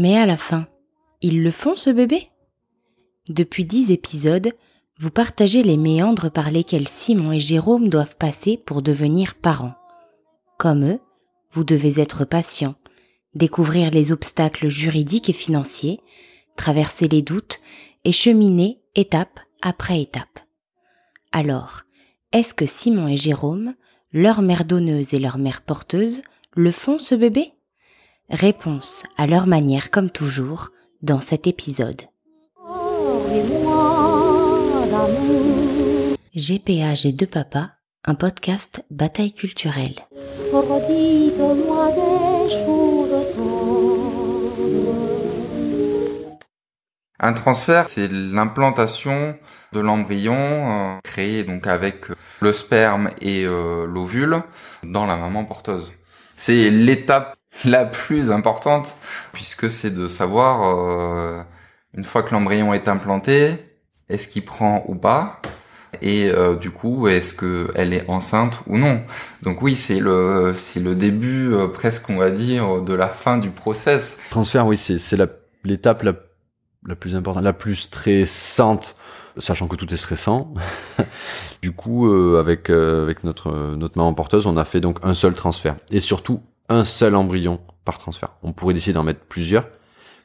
Mais à la fin, ils le font ce bébé? Depuis dix épisodes, vous partagez les méandres par lesquels Simon et Jérôme doivent passer pour devenir parents. Comme eux, vous devez être patient, découvrir les obstacles juridiques et financiers, traverser les doutes et cheminer étape après étape. Alors, est-ce que Simon et Jérôme, leur mère donneuse et leur mère porteuse, le font ce bébé? Réponse à leur manière comme toujours dans cet épisode. GPA et deux papas, un podcast bataille culturelle. Un transfert, c'est l'implantation de l'embryon euh, créé donc avec le sperme et euh, l'ovule dans la maman porteuse. C'est l'étape la plus importante puisque c'est de savoir euh, une fois que l'embryon est implanté, est-ce qu'il prend ou pas et du coup est-ce que elle est enceinte ou non. Donc oui, c'est le c'est le début presque on va dire de la fin du process. Transfert oui, c'est c'est l'étape la la plus importante, la plus stressante, sachant que tout est stressant. du coup, euh, avec euh, avec notre notre maman porteuse, on a fait donc un seul transfert et surtout un seul embryon par transfert. On pourrait décider d'en mettre plusieurs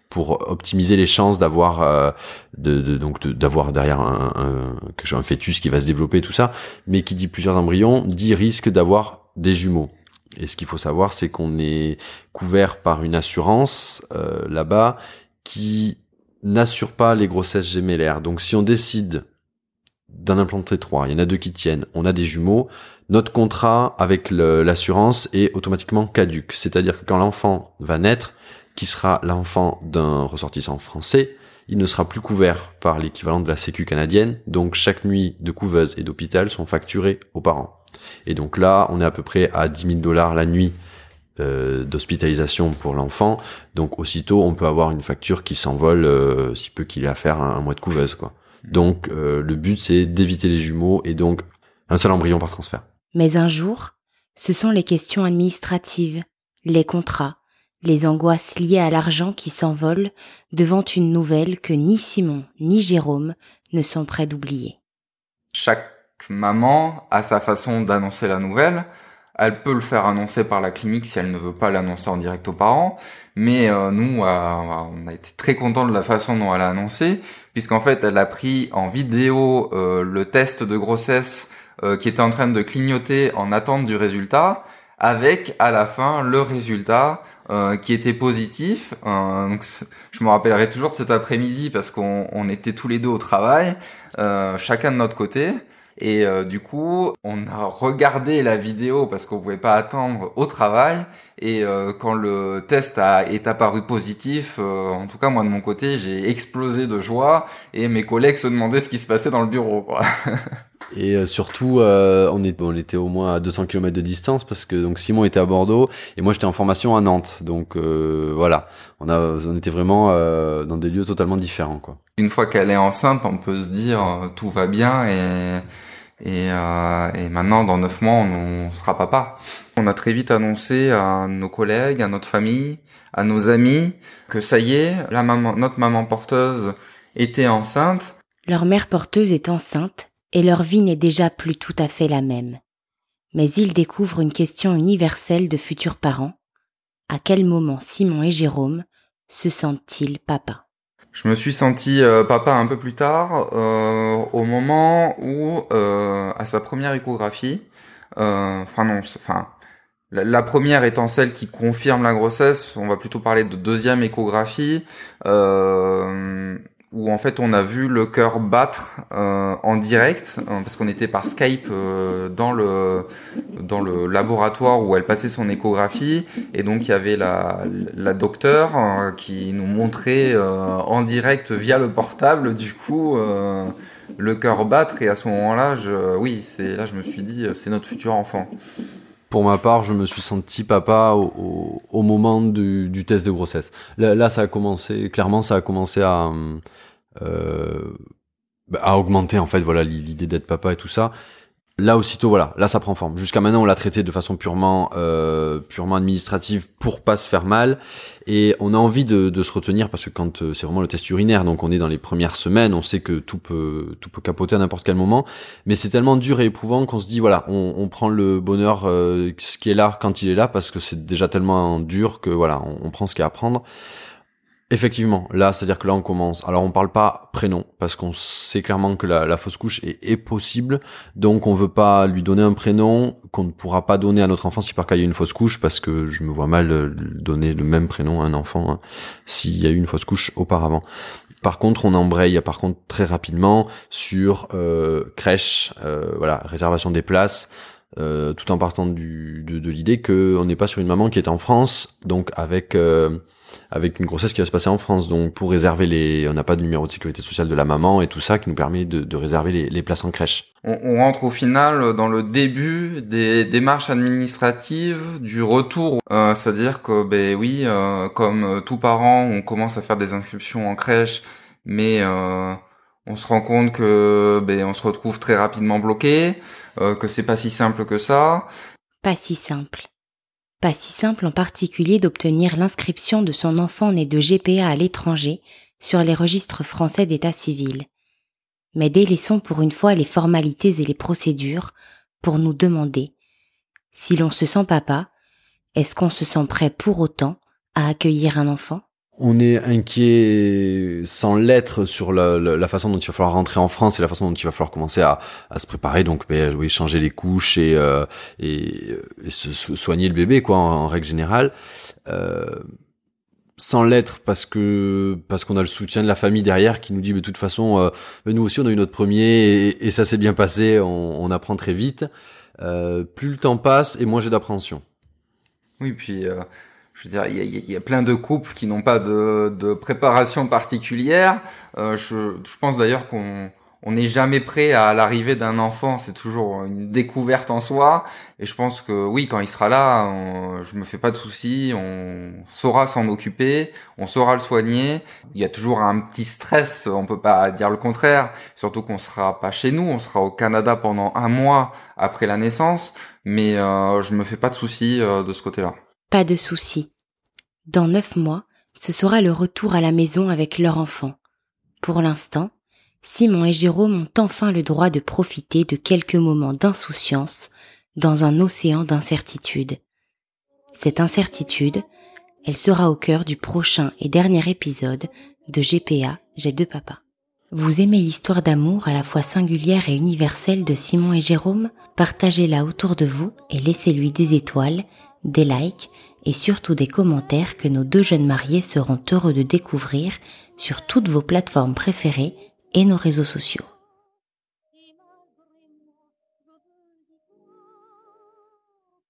pour optimiser les chances d'avoir euh, donc d'avoir derrière un, un, un fœtus qui va se développer tout ça, mais qui dit plusieurs embryons dit risque d'avoir des jumeaux. Et ce qu'il faut savoir, c'est qu'on est couvert par une assurance là-bas qui n'assure pas les grossesses gémellaires. Donc si on décide d'en implanter trois, il y en a deux qui tiennent, on a des jumeaux, notre contrat avec l'assurance est automatiquement caduque. C'est-à-dire que quand l'enfant va naître, qui sera l'enfant d'un ressortissant français, il ne sera plus couvert par l'équivalent de la Sécu canadienne, donc chaque nuit de couveuse et d'hôpital sont facturées aux parents. Et donc là, on est à peu près à 10 000 dollars la nuit euh, d'hospitalisation pour l'enfant. Donc aussitôt, on peut avoir une facture qui s'envole euh, si peu qu'il ait à faire un, mois de couveuse. Quoi. Donc euh, le but, c'est d'éviter les jumeaux et donc un seul embryon par transfert. Mais un jour, ce sont les questions administratives, les contrats, les angoisses liées à l'argent qui s'envolent devant une nouvelle que ni Simon ni Jérôme ne sont prêts d'oublier. Chaque maman a sa façon d'annoncer la nouvelle. Elle peut le faire annoncer par la clinique si elle ne veut pas l'annoncer en direct aux parents. Mais euh, nous, euh, on a été très contents de la façon dont elle a annoncé, puisqu'en fait, elle a pris en vidéo euh, le test de grossesse qui était en train de clignoter en attente du résultat, avec à la fin le résultat qui était positif. donc, je me rappellerai toujours de cet après-midi parce qu'on on était tous les deux au travail, chacun de notre côté. Et euh, du coup, on a regardé la vidéo parce qu'on pouvait pas attendre au travail. Et euh, quand le test a, est apparu positif, euh, en tout cas moi de mon côté, j'ai explosé de joie et mes collègues se demandaient ce qui se passait dans le bureau. Quoi. Et surtout, on, est, on était au moins à 200 km de distance parce que donc Simon était à Bordeaux et moi j'étais en formation à Nantes. Donc voilà, on, a, on était vraiment dans des lieux totalement différents. Quoi. Une fois qu'elle est enceinte, on peut se dire tout va bien et et, euh, et maintenant, dans neuf mois, on, sera papa. On a très vite annoncé à nos collègues, à notre famille, à nos amis, que ça y est, la maman, notre maman porteuse était enceinte. Leur mère porteuse est enceinte et leur vie n'est déjà plus tout à fait la même. Mais ils découvrent une question universelle de futurs parents. À quel moment Simon et Jérôme se sentent-ils papa? Je me suis senti euh, papa un peu plus tard, euh, au moment où, euh, à sa première échographie, enfin non, enfin la, première étant celle qui confirme la grossesse, on va plutôt parler de deuxième échographie où en fait on a vu le cœur battre euh, en direct euh, parce qu'on était par Skype euh, dans le dans le laboratoire où elle passait son échographie. Et donc il y avait la la docteure qui nous montrait en direct via le portable du coup le cœur battre. Et à ce moment-là je oui c'est là je me suis dit c'est notre futur enfant pour ma part, je me suis senti papa au, moment du, test de grossesse. Là, ça a commencé, clairement, ça a commencé à, euh, à augmenter en fait voilà l'idée d'être papa et tout ça Là aussitôt voilà, là ça prend forme. Jusqu'à maintenant on l'a traité de façon purement euh, purement administrative pour pas se faire mal et on a envie de, de se retenir parce que quand euh, c'est vraiment le test urinaire donc on est dans les premières semaines, on sait que tout peut tout peut capoter à n'importe quel moment, mais c'est tellement dur et éprouvant qu'on se dit voilà on, on prend le bonheur euh, ce qui est là quand il est là parce que c'est déjà tellement dur que voilà on, on prend ce qu'il y a à prendre. Effectivement, là, c'est-à-dire que là, on commence. Alors, on parle pas prénom parce qu'on sait clairement que la, fausse couche est, possible, donc on veut pas lui donner un prénom qu'on ne pourra pas donner à notre enfant si par cas il y a une fausse couche, parce que je me vois mal donner le même prénom à un enfant hein, s'il y a eu une fausse couche auparavant. Par contre, on embraye par contre très rapidement sur euh, crèche, euh, voilà, réservation des places. Euh, tout en partant du, de, de l'idée qu'on n'est pas sur une maman qui est en France, donc avec euh, avec une grossesse qui va se passer en France. Donc pour réserver les, on n'a pas de numéro de sécurité sociale de la maman et tout ça qui nous permet de, de réserver les, les, places en crèche. On, on, rentre au final dans le début des démarches administratives du retour, euh, c'est-à-dire que ben oui, euh, comme tout parent, on commence à faire des inscriptions en crèche, mais euh, on se rend compte que ben on se retrouve très rapidement bloqué, euh, que c'est pas si simple que ça. Pas si simple. Pas si simple en particulier d'obtenir l'inscription de son enfant né de GPA à l'étranger sur les registres français d'état civil. Mais délaissons pour une fois les formalités et les procédures pour nous demander si l'on se sent papa, est-ce qu'on se sent prêt pour autant à accueillir un enfant? On est inquiet sans l'être sur la, façon dont il va falloir rentrer en France et la façon dont il va falloir commencer à, se préparer. Donc, ben, oui, changer les couches et, euh, se soigner le bébé, quoi, en, règle générale. Euh, sans l'être parce que parce qu'on a le soutien de la famille derrière qui nous dit de toute façon euh, nous aussi on a eu notre premier et, ça s'est bien passé on, on, apprend très vite plus le temps passe et moins j'ai d'appréhension oui puis je veux dire, il y a, plein de couples qui n'ont pas de, préparation particulière. Euh, je, pense d'ailleurs qu'on on n'est jamais prêt à l'arrivée d'un enfant. C'est toujours une découverte en soi. Et je pense que oui, quand il sera là, je me fais pas de soucis. On saura s'en occuper, on saura le soigner. Il y a toujours un petit stress. On peut pas dire le contraire. Surtout qu'on sera pas chez nous. On sera au Canada pendant un mois après la naissance. Mais euh, je me fais pas de soucis euh, de ce côté-là. Pas de souci. Dans neuf mois, ce sera le retour à la maison avec leur enfant. Pour l'instant, Simon et Jérôme ont enfin le droit de profiter de quelques moments d'insouciance dans un océan d'incertitude. Cette incertitude, elle sera au cœur du prochain et dernier épisode de GPA, J'ai deux papas. Vous aimez l'histoire d'amour à la fois singulière et universelle de Simon et Jérôme? Partagez-la autour de vous et laissez-lui des étoiles des likes et surtout des commentaires que nos deux jeunes mariés seront heureux de découvrir sur toutes vos plateformes préférées et nos réseaux sociaux.